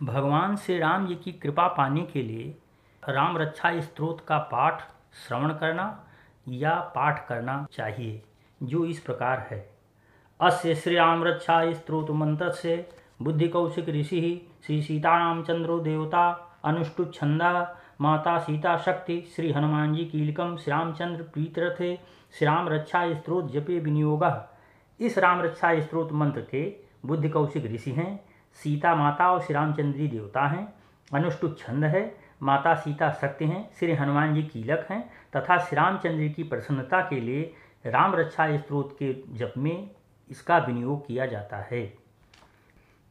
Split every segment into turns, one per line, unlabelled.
भगवान श्री राम जी की कृपा पाने के लिए राम रक्षा स्त्रोत का पाठ श्रवण करना या पाठ करना चाहिए, जो इस प्रकार है। अस्य श्री राम रक्षा स्त्रोत मंत्र से बुद्धि कौशिक ऋषि श्री सीतारामचंद्रो देवता अनुष्टु छंदा माता सीता शक्ति श्री हनुमान जी कीलकम श्री रामचंद्र प्रीतरथे श्री राम रक्षा स्त्रोत जपे विनियोग। इस राम रक्षा स्त्रोत मंत्र के बुद्धि कौशिक ऋषि हैं। सीता माता और श्री रामचंद्री देवता हैं, अनुष्टुप छंद है, माता सीता शक्ति हैं, श्री हनुमान जी कीलक हैं, तथा श्री रामचंद्र की प्रसन्नता के लिए राम रक्षा स्त्रोत के जप में इसका विनियोग किया जाता है।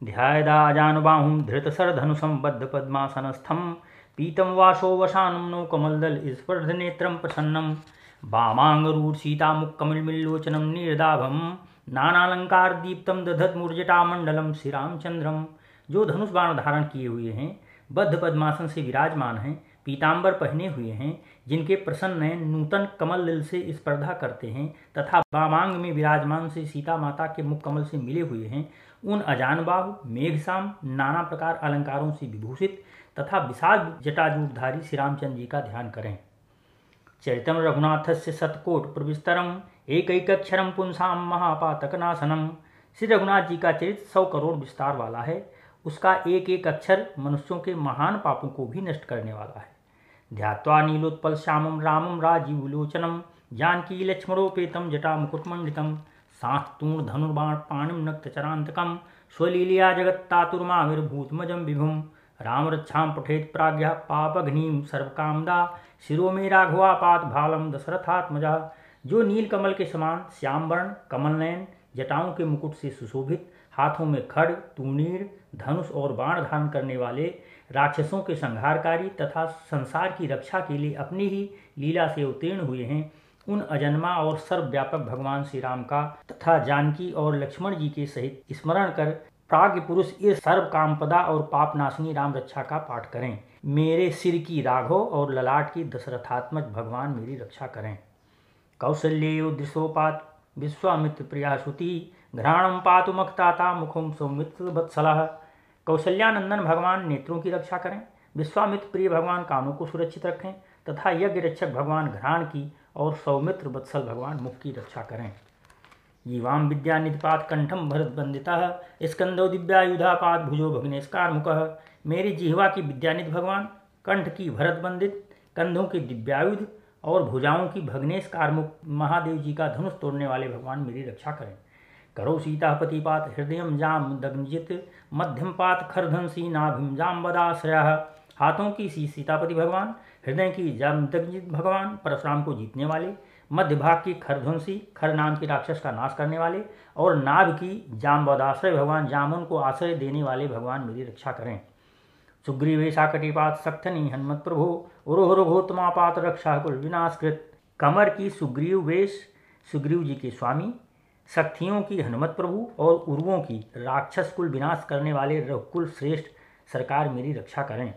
ध्यायदाजानुबाहुं धृतसरधनुषं बद्धपद्मासनस्थं पीतं वाशो वशानं नो कमलदल स्पर्धनेत्रं प्रसन्नं, वामाङ्गरूढ सीतामुक्कमलमिल्लोचनं निर्दाभं नानालंकार दीप्तम दधत मुर्जटामंडलम श्री रामचंद्रम जो धनुष बाण धारण किए हुए हैं, बद्ध पद्मासन से विराजमान हैं पीताम्बर पहने हुए हैं, जिनके प्रसन्न नयन नूतन कमल लिल से स्पर्धा करते हैं, तथा बामांग में विराजमान से सीता माता के मुख कमल से मिले हुए हैं, उन अजानबाहु मेघसाम नाना प्रकार अलंकारों से विभूषित, तथा विशाल जटाजूटधारी श्री रामचंद्र जी का ध्यान करें। चैतम रघुनाथ से सतकोट प्रविस्तरम। एक एक अक्षरम पुंसाम महापातकनाशनम। श्री रघुनाथ जी का चरित्र सौ करोड़ विस्तार वाला है। उसका एक एक अक्षर मनुष्यों के महान पापों को भी नष्ट करने वाला है। ध्यात्वा नीलोत्पल श्यामम रामम राजीव विलोचनम जानकी लक्ष्मणोपेतम जटा मुकुटमंडितम सातूर्ण धनुर्बाण पाणिम नक्त चरांतकम स्वलीलिया जगत्तातुर्माविर्भूतमजम विभुम। राम रक्षा पठेत प्राज्ञ पापघ्नीम सर्वकामदा शिरो में राघवापात भालम दशरथात्मजा। जो नील कमल के समान श्याम वर्ण कमल नयन जटाओं के मुकुट से सुशोभित, हाथों में खड़ तूणीर धनुष और बाण धारण करने वाले राक्षसों के संहारकारी तथा संसार की रक्षा के लिए अपनी ही लीला से उत्तीर्ण हुए हैं, उन अजन्मा और सर्वव्यापक भगवान श्री राम का तथा जानकी और लक्ष्मण जी के सहित स्मरण कर प्राग पुरुष इस सर्व कामपदा और पापनाशिनी राम रक्षा का पाठ करें। मेरे सिर की राघव और ललाट की दशरथात्मक भगवान मेरी रक्षा करें। कौशल्यो दृशोपात विश्वामित्र प्रिया श्रुति घ्राणम पातु मखताता मुखुम सौमित्र वत्सला कौशल्यानंदन भगवान नेत्रों की रक्षा करें। विश्वामित्र प्रिय भगवान कानों को सुरक्षित रखें तथा यज्ञ रक्षक भगवान घ्राण की और सौमित्र वत्सल भगवान मुख की रक्षा करें। जीवाम विद्या निधिपात कंठम भरत बंदिता स्कंदो दिव्यायुधापात भुजो भग्नेशकार मुख मेरी जिहवा की विद्यानिधि भगवान, कंठ की भरत बंदित कंधों की दिव्यायुध और भुजाओं की भग्नेश कारमुख महादेव जी का धनुष तोड़ने वाले भगवान मेरी रक्षा करें। करो सीतापतिपात हृदय जाम दग्जित मध्यम पात खरधंसी नाभिम जाम बदाश्रय हाथों की सी सीतापति भगवान, हृदय की जाम दग्जित भगवान, परशुराम को जीतने वाले, मध्य भाग की खरध्वंसी खर नाम की राक्षस का नाश करने वाले और नाभ की जाम्बदाश्रय भगवान जामुन को आश्रय देने वाले भगवान मेरी रक्षा करें। सुग्रीवेशा कटिपात सक्थनी हनुमत प्रभु। उरोह रघोत्मापात रक्षा कुल विनाशकृत। कमर की सुग्रीव वेश सुग्रीव जी के स्वामी शक्तियों की हनुमत प्रभु और उर्वों की राक्षस कुल विनाश करने वाले रघुकुल श्रेष्ठ सरकार मेरी रक्षा करें।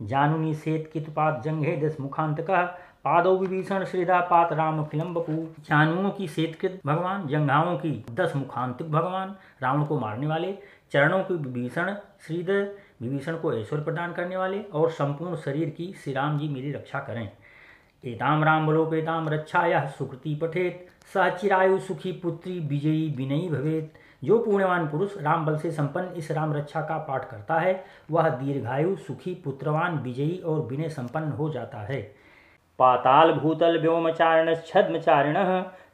जानुनी सेत कितपात जंघे दस मुखांत का पादो विभीषण श्रीदा पात राम फिलम बपू जानुओं की सेतकृत भगवान जंघाओं की दस मुखांतिक भगवान। रावण को मारने वाले चरणों की विभीषण श्रीधर विभीषण को ऐश्वर्य प्रदान करने वाले और संपूर्ण शरीर की श्री राम जी मेरी रक्षा करें। एताम राम बलोपेताम रक्षाया सुकृति पठेत। सचिरायु सुखी पुत्री, विजयी विनयी भवेत। जो पुण्यवान पुरुष राम बल से संपन्न इस राम रक्षा का पाठ करता है, वह दीर्घायु सुखी पुत्रवान, विजयी और विनय संपन्न हो जाता है। पाताल भूतल व्योमचारिण, छद्मचारिण,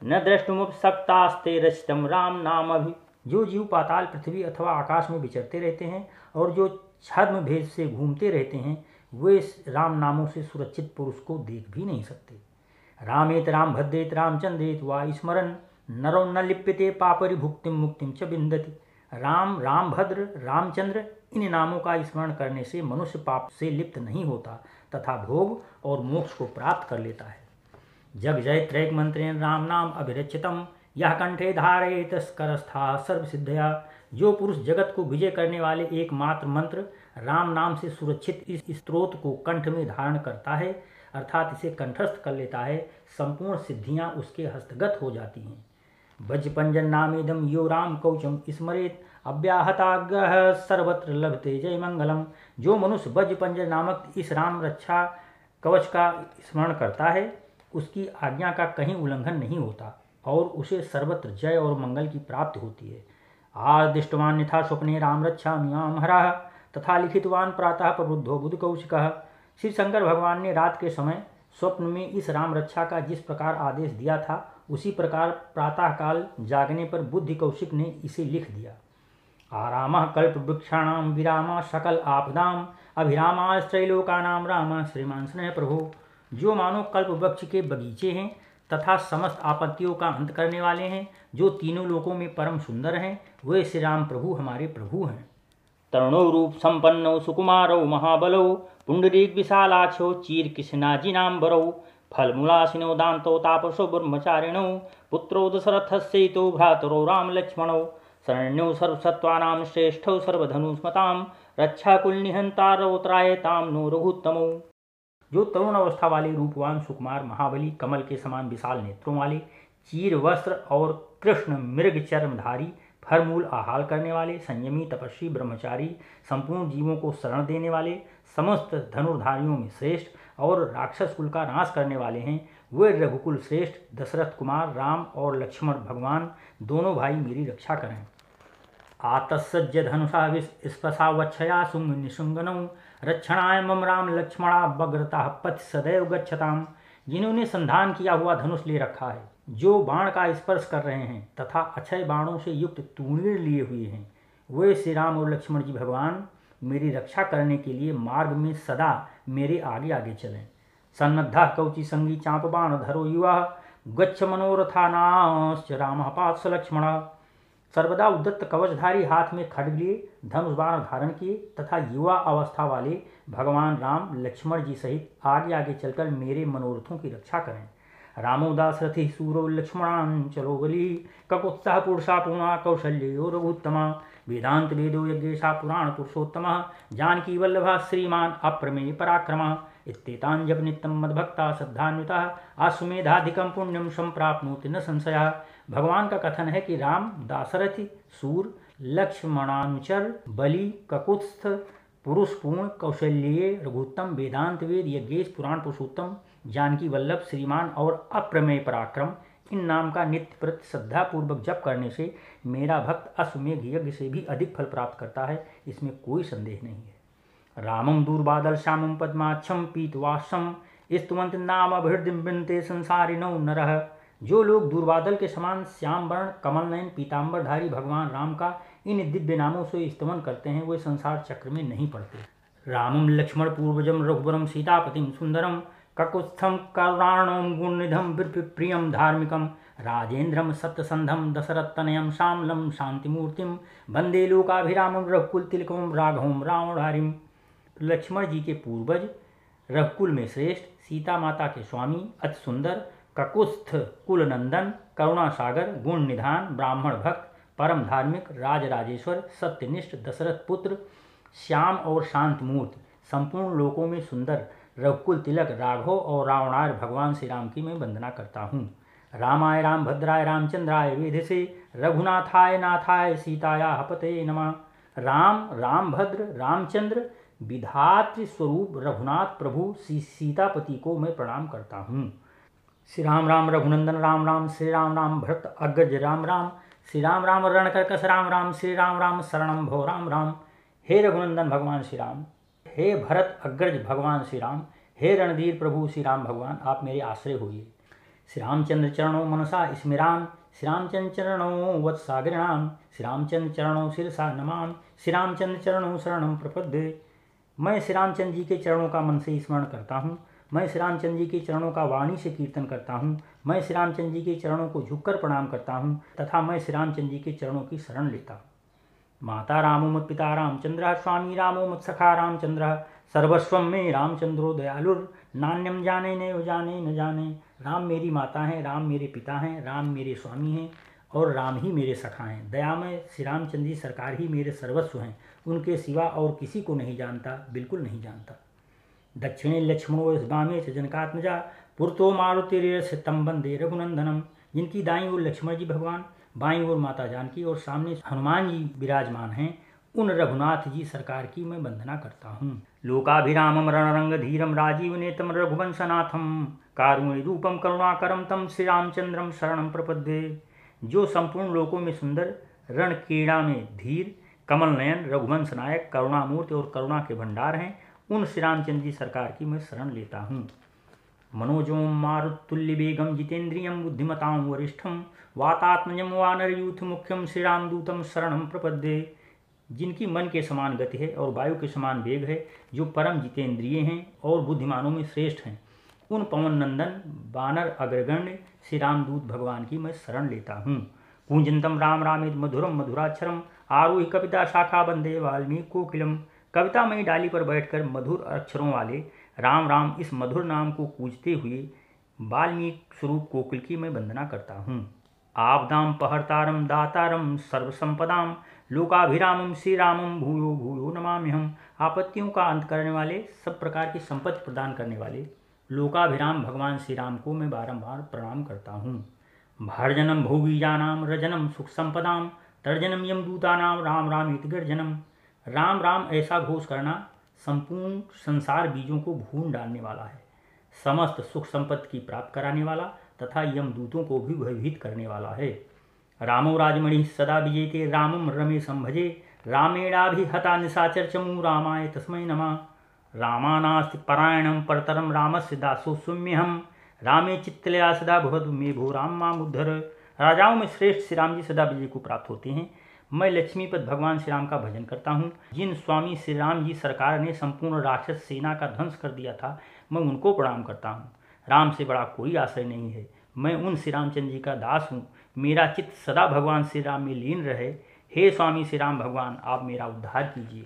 न द्रष्टुमुपसक्तास्ते रचितम राम नाम अभि। जो जीव पाताल पृथ्वी अथवा आकाश में विचरते रहते हैं और जो छद्म भेद से घूमते रहते हैं, वे राम नामों से सुरक्षित पुरुष को देख भी नहीं सकते। रामेत राम भद्रेत रामचंद्रेत वा स्मरण नरो न लिप्यते पापरि भुक्ति मुक्ति च बिंदति राम राम भद्र रामचंद्र, इन नामों का स्मरण करने से मनुष्य पाप से लिप्त नहीं होता, तथा भोग और मोक्ष को प्राप्त कर लेता है। जग जय त्रैक मंत्रेण राम नाम अभिरचितम यह कंठे धारे तस्करस्था सर्व सिद्धया जो पुरुष जगत को विजय करने वाले एकमात्र मंत्र राम नाम से सुरक्षित इस स्त्रोत को कंठ में धारण करता है, अर्थात इसे कंठस्थ कर लेता है, संपूर्ण सिद्धियाँ उसके हस्तगत हो जाती हैं। नामेदम यो राम कौचम स्मरेत, अव्याहताग्रह सर्वत्र लभते जय मंगलम। जो मनुष्य पंजन नामक इस राम रक्षा कवच का स्मरण करता है, उसकी आज्ञा का कहीं उल्लंघन नहीं होता, और उसे सर्वत्र जय और मंगल की प्राप्ति होती है। आज दृष्टवान था स्वप्ने राम रक्षा मियाम हरा। तथा लिखितवान प्रातः प्रबुद्धो बुद्ध कौशिक श्री शंकर भगवान ने रात के समय स्वप्न में इस राम रक्षा का जिस प्रकार आदेश दिया था, उसी प्रकार प्रातःकाल जागने पर बुद्धि कौशिक ने इसे लिख दिया। आराम कल्प वृक्षाणाम विरामा सकल आपदाम। अभिरामा त्रैलोकानाम राम श्रीमान स्नेह प्रभु जो मानो कल्प वृक्ष के बगीचे हैं तथा समस्त आपत्तियों का अंत करने वाले हैं। जो तीनों लोकों में परम सुंदर हैं, वे श्री राम प्रभु हमारे प्रभु हैं। तरुणो रूप संपन्नो सुकुमारौ महाबलौ, पुंडरीक विशालाक्षो चीर किशनाजिनाम्बरौ फलमूलासिनो दान्तो तापसो ब्रह्मचारिणौ, पुत्रो दशरथस्यैतो भ्रातरो रामलक्ष्मणौ, शरण्यौ सर्वसत्त्वानां श्रेष्ठौ सर्वधनुस्मतां रक्षाकुलनिहन्तारौत्रायतां नो रघुत्तमौ। जो तरुण अवस्था वाले रूपवान सुकुमार महाबली, कमल के समान विशाल नेत्रों वाले, चीर वस्त्र और कृष्ण मृग चर्मधारी, फरमूल आहाल करने वाले, संयमी, तपस्वी, ब्रह्मचारी, संपूर्ण जीवों को शरण देने वाले, समस्त धनुर्धारियों में श्रेष्ठ और राक्षस कुल का नाश करने वाले हैं, वे रघुकुल श्रेष्ठ, दशरथ कुमार, राम और लक्ष्मण भगवान, दोनों भाई मेरी रक्षा करें। आतसज्ज धनुषा स्पशा वक्षया सुंग निशुंगनौ रक्षणाय मम राम लक्ष्मणा बग्रता पथ सदैव गच्छताम। जिन्होंने संधान किया हुआ धनुष ले रखा है, जो बाण का स्पर्श कर रहे हैं, तथा अक्षय बाणों से युक्त तूणीर लिए हुए हैं, वे श्री राम और लक्ष्मण जी भगवान, मेरी रक्षा करने के लिए मार्ग में सदा मेरे आगे आगे चलें। सन्नद्धा कौची संगी चाप बाण धरो युवा, गच्छ मनोरथा नाश्च राम पात्स लक्ष्मण। सर्वदा उद्दत्त कवचधारी हाथ में खड्ग लिए, धनुष बाण धारण किए, तथा युवा अवस्था वाले भगवान राम लक्ष्मण जी सहित आगे आगे चलकर मेरे मनोरथों की रक्षा करें। रामोदास रथि सूरो लक्ष्मणान चलो बली ककुत्साह पुरुषा पूर्णा कौशल्यो रघुत्तमा वेदांत वेदो यज्ञेशा पुराण पुरुषोत्तम, जानकी वल्लभा श्रीमान अप्रमेय पराक्रम। इत्येतान् नित्यं मद्भक्ता श्रद्धान्विता आश्वेधाधिकं पुण्यम संप्राप्नोति न संशय। भगवान का कथन है कि राम दाशरथि, सूर, लक्ष्मणानुचर, बलि, ककुत्स्थ, पुरुष पूर्ण कौशल्य रघुत्तम, वेदांत वेद, यज्ञेश, पुराण पुरुषोत्तम, जानकी वल्लभ, श्रीमान और अप्रमेय पराक्रम, इन नाम का नित्य प्रति श्रद्धा पूर्वक जप करने से मेरा भक्त अश्वमेघ यज्ञ से भी अधिक फल प्राप्त करता है, इसमें कोई संदेह नहीं है। रामम दूरबादल श्यामम पद्माक्षम पीतवासम स्तुवंत नाम अभिर्दिबिनते संसारिनो नरह जो लोग दूरबादल के समान श्याम वर्ण, कमल नयन, पीताम्बरधारी भगवान राम का इन दिव्य नामों से स्तमन करते हैं, वे संसार चक्र में नहीं पड़ते। रामम लक्ष्मण पूर्वजम रघुवरम सीतापतिम सुंदरम ककुत्स्थम करुणाणम गुणनिधम प्रियम धार्मिकम राजेन्द्रम सत्यसंधम दशरथतनयम श्यामलम शांतिमूर्तिम वंदे लोकाभिरामम रघुकुल तिलकम राघवम रावणारिम लक्ष्मण जी के पूर्वज, रघुकुल में श्रेष्ठ, सीता माता के स्वामी, अति सुंदर, ककुस्थ, कुलनंदन करुणा सागर गुण निधान, ब्राह्मण भक्त, परम धार्मिक, राजराजेश्वर, सत्यनिष्ठ, दशरथ पुत्र, श्याम और शांत मूर्ति, संपूर्ण लोकों में सुंदर, रघुकुल तिलक, राघव और रावणार भगवान श्री राम की मैं वंदना करता हूँ। रामाय राम भद्राय रामचंद्राय वेद से रघुनाथाय नाथाय सीताया हपते नमा। राम राम भद्र रामचंद्र विधात्र स्वरूप रघुनाथ प्रभु श्री सीतापति को मैं प्रणाम करता हूँ। श्री राम राम रघुनंदन, राम राम, श्री राम राम भरत अग्रज, राम राम। श्री राम राम रणकर्कश, राम राम, श्री राम राम शरणम भो राम राम। हे रघुनंदन भगवान श्री राम, हे भरत अग्रज भगवान श्री राम, हे रणधीर प्रभु श्री राम भगवान, आप मेरे आश्रय होइए। श्री रामचंद्र चरणों मनसा स्मरान श्री रामचंद्र चरणों वत्सागृणाम श्री रामचंद्र चरणों शिरसा नमान श्री रामचंद्र चरणों शरणम प्रपद्य। मैं श्री रामचंद्र जी के चरणों का मन से स्मरण करता हूँ। मैं श्री रामचंद्र जी के चरणों का वाणी से कीर्तन करता हूँ। मैं श्री रामचंद्र जी के चरणों को झुककर प्रणाम करता हूँ तथा मैं श्री रामचंद्र जी के चरणों की शरण लेता हूँ। माता रामो मत पिता रामचंद्र, स्वामी रामो मत सखा रामचंद्र, सर्वस्व में रामचंद्रो दयालुर नान्यम जाने न जाने न जाने। राम मेरी माता हैं, राम मेरे पिता हैं, राम मेरे स्वामी हैं। और राम ही मेरे सखा हैं। दया में श्री रामचंद्र जी सरकार ही मेरे सर्वस्व हैं। उनके सिवा और किसी को नहीं जानता, बिल्कुल नहीं जानता। दक्षिणे लक्ष्मणो वामे च जनकात्मजा, पुरतो मारुतिरेश तम वंदे रघुनंदनम। जिनकी दाई ओर लक्ष्मण जी भगवान, बाई ओर माता जानकी और सामने हनुमान जी विराजमान हैं, उन रघुनाथ जी सरकार की मैं वंदना करता हूँ। लोकाभिरामम रणरंग धीरम राजीव नेतम रघुवंशनाथम। कारुणी रूपम करुणाकरम तम श्री रामचंद्रम शरणम प्रपद्ये। जो संपूर्ण लोकों में सुंदर रण क्रीड़ा में धीर, कमल नयन, रघुवंश नायक, करुणामूर्ति और करुणा के भंडार हैं, उन श्री रामचंद्र जी सरकार की मैं शरण लेता हूँ। मनोजोम मारुतुल्य बेगम जितेन्द्रियम बुद्धिमताम वरिष्ठम वातात्मजम वानर यूथ मुख्यम श्री रामदूतम शरणम प्रपद्ये। जिनकी मन के समान गति है और वायु के समान वेग है, जो परम जितेंद्रिय हैं और बुद्धिमानों में श्रेष्ठ हैं। उन पवन नंदन, बानर अग्रगण्य, श्री रामदूत भगवान की मैं शरण लेता हूँ। पूंजनतम राम रामित मधुरम, मधुराक्षरम, आरोही कविता शाखा बंदे, वाल्मीकि कोकिलम कविता में डाली पर बैठकर मधुर अक्षरों वाले राम राम इस मधुर नाम को कूजते हुए वाल्मीकि स्वरूप कोकिल की मैं वंदना करता हूँ। आपदाम पहरतारम, दातारम, सर्वसंपदाम, लोकाभिरामम श्री रामम भूयो भूयो नमामि हम आपत्तियों का अंत करने वाले, सब प्रकार की संपत्ति प्रदान करने वाले लोकाभिराम भगवान श्री राम को मैं बारंबार प्रणाम करता हूँ। भर्जनम भोगीजानाम रजनम सुख संपदाम तर्जनम यम दूतानाम राम राम इत गर्जनम राम राम ऐसा घोष करना संपूर्ण संसार बीजों को भून डालने वाला है। समस्त सुख संपत्ति की प्राप्त कराने वाला तथा यमदूतों को भी भयभीत करने वाला है। रामो राजमणि सदा विजेते रामम रमेशं भजे रामेणाभिहता निशाचर चमू रामाय तस्मय नमः। रामानास्ति परायणं परतरं रामस्य दासोस्म्यहम रामे चित्तलया सदा भवतु मे भो राम माम उद्धर। राजाओं में श्रेष्ठ श्री राम जी सदा विजय को प्राप्त होते हैं। मैं लक्ष्मीपद भगवान श्री राम का भजन करता हूँ। जिन स्वामी श्री राम जी सरकार ने संपूर्ण राक्षस सेना का ध्वंस कर दिया था, मैं उनको प्रणाम करता हूँ। राम से बड़ा कोई आश्रय नहीं है। मैं उन श्री रामचंद्र जी का दास हूँ। मेरा चित्त सदा भगवान श्री राम में लीन रहे। हे स्वामी श्री राम भगवान, आप मेरा उद्धार कीजिए।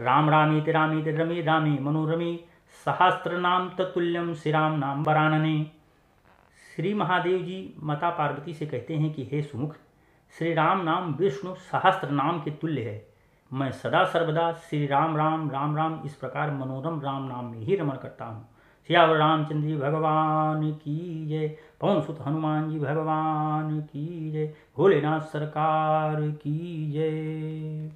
राम रामेत रामेत रमे रामे मनोरमे सहस्त्र नाम तत्ल्यम श्री राम नाम बरानने श्री महादेव जी माता पार्वती से कहते हैं कि हे सुमुख श्री राम नाम विष्णु सहस्त्र नाम के तुल्य है। मैं सदा सर्वदा श्री राम राम राम राम इस प्रकार मनोरम राम नाम में ही रमण करता हूँ। श्यावर रामचंद्र जी, भगवान की जय। पवन सुत हनुमान जी, भगवान की जय। भोलेनाथ सरकार की जय।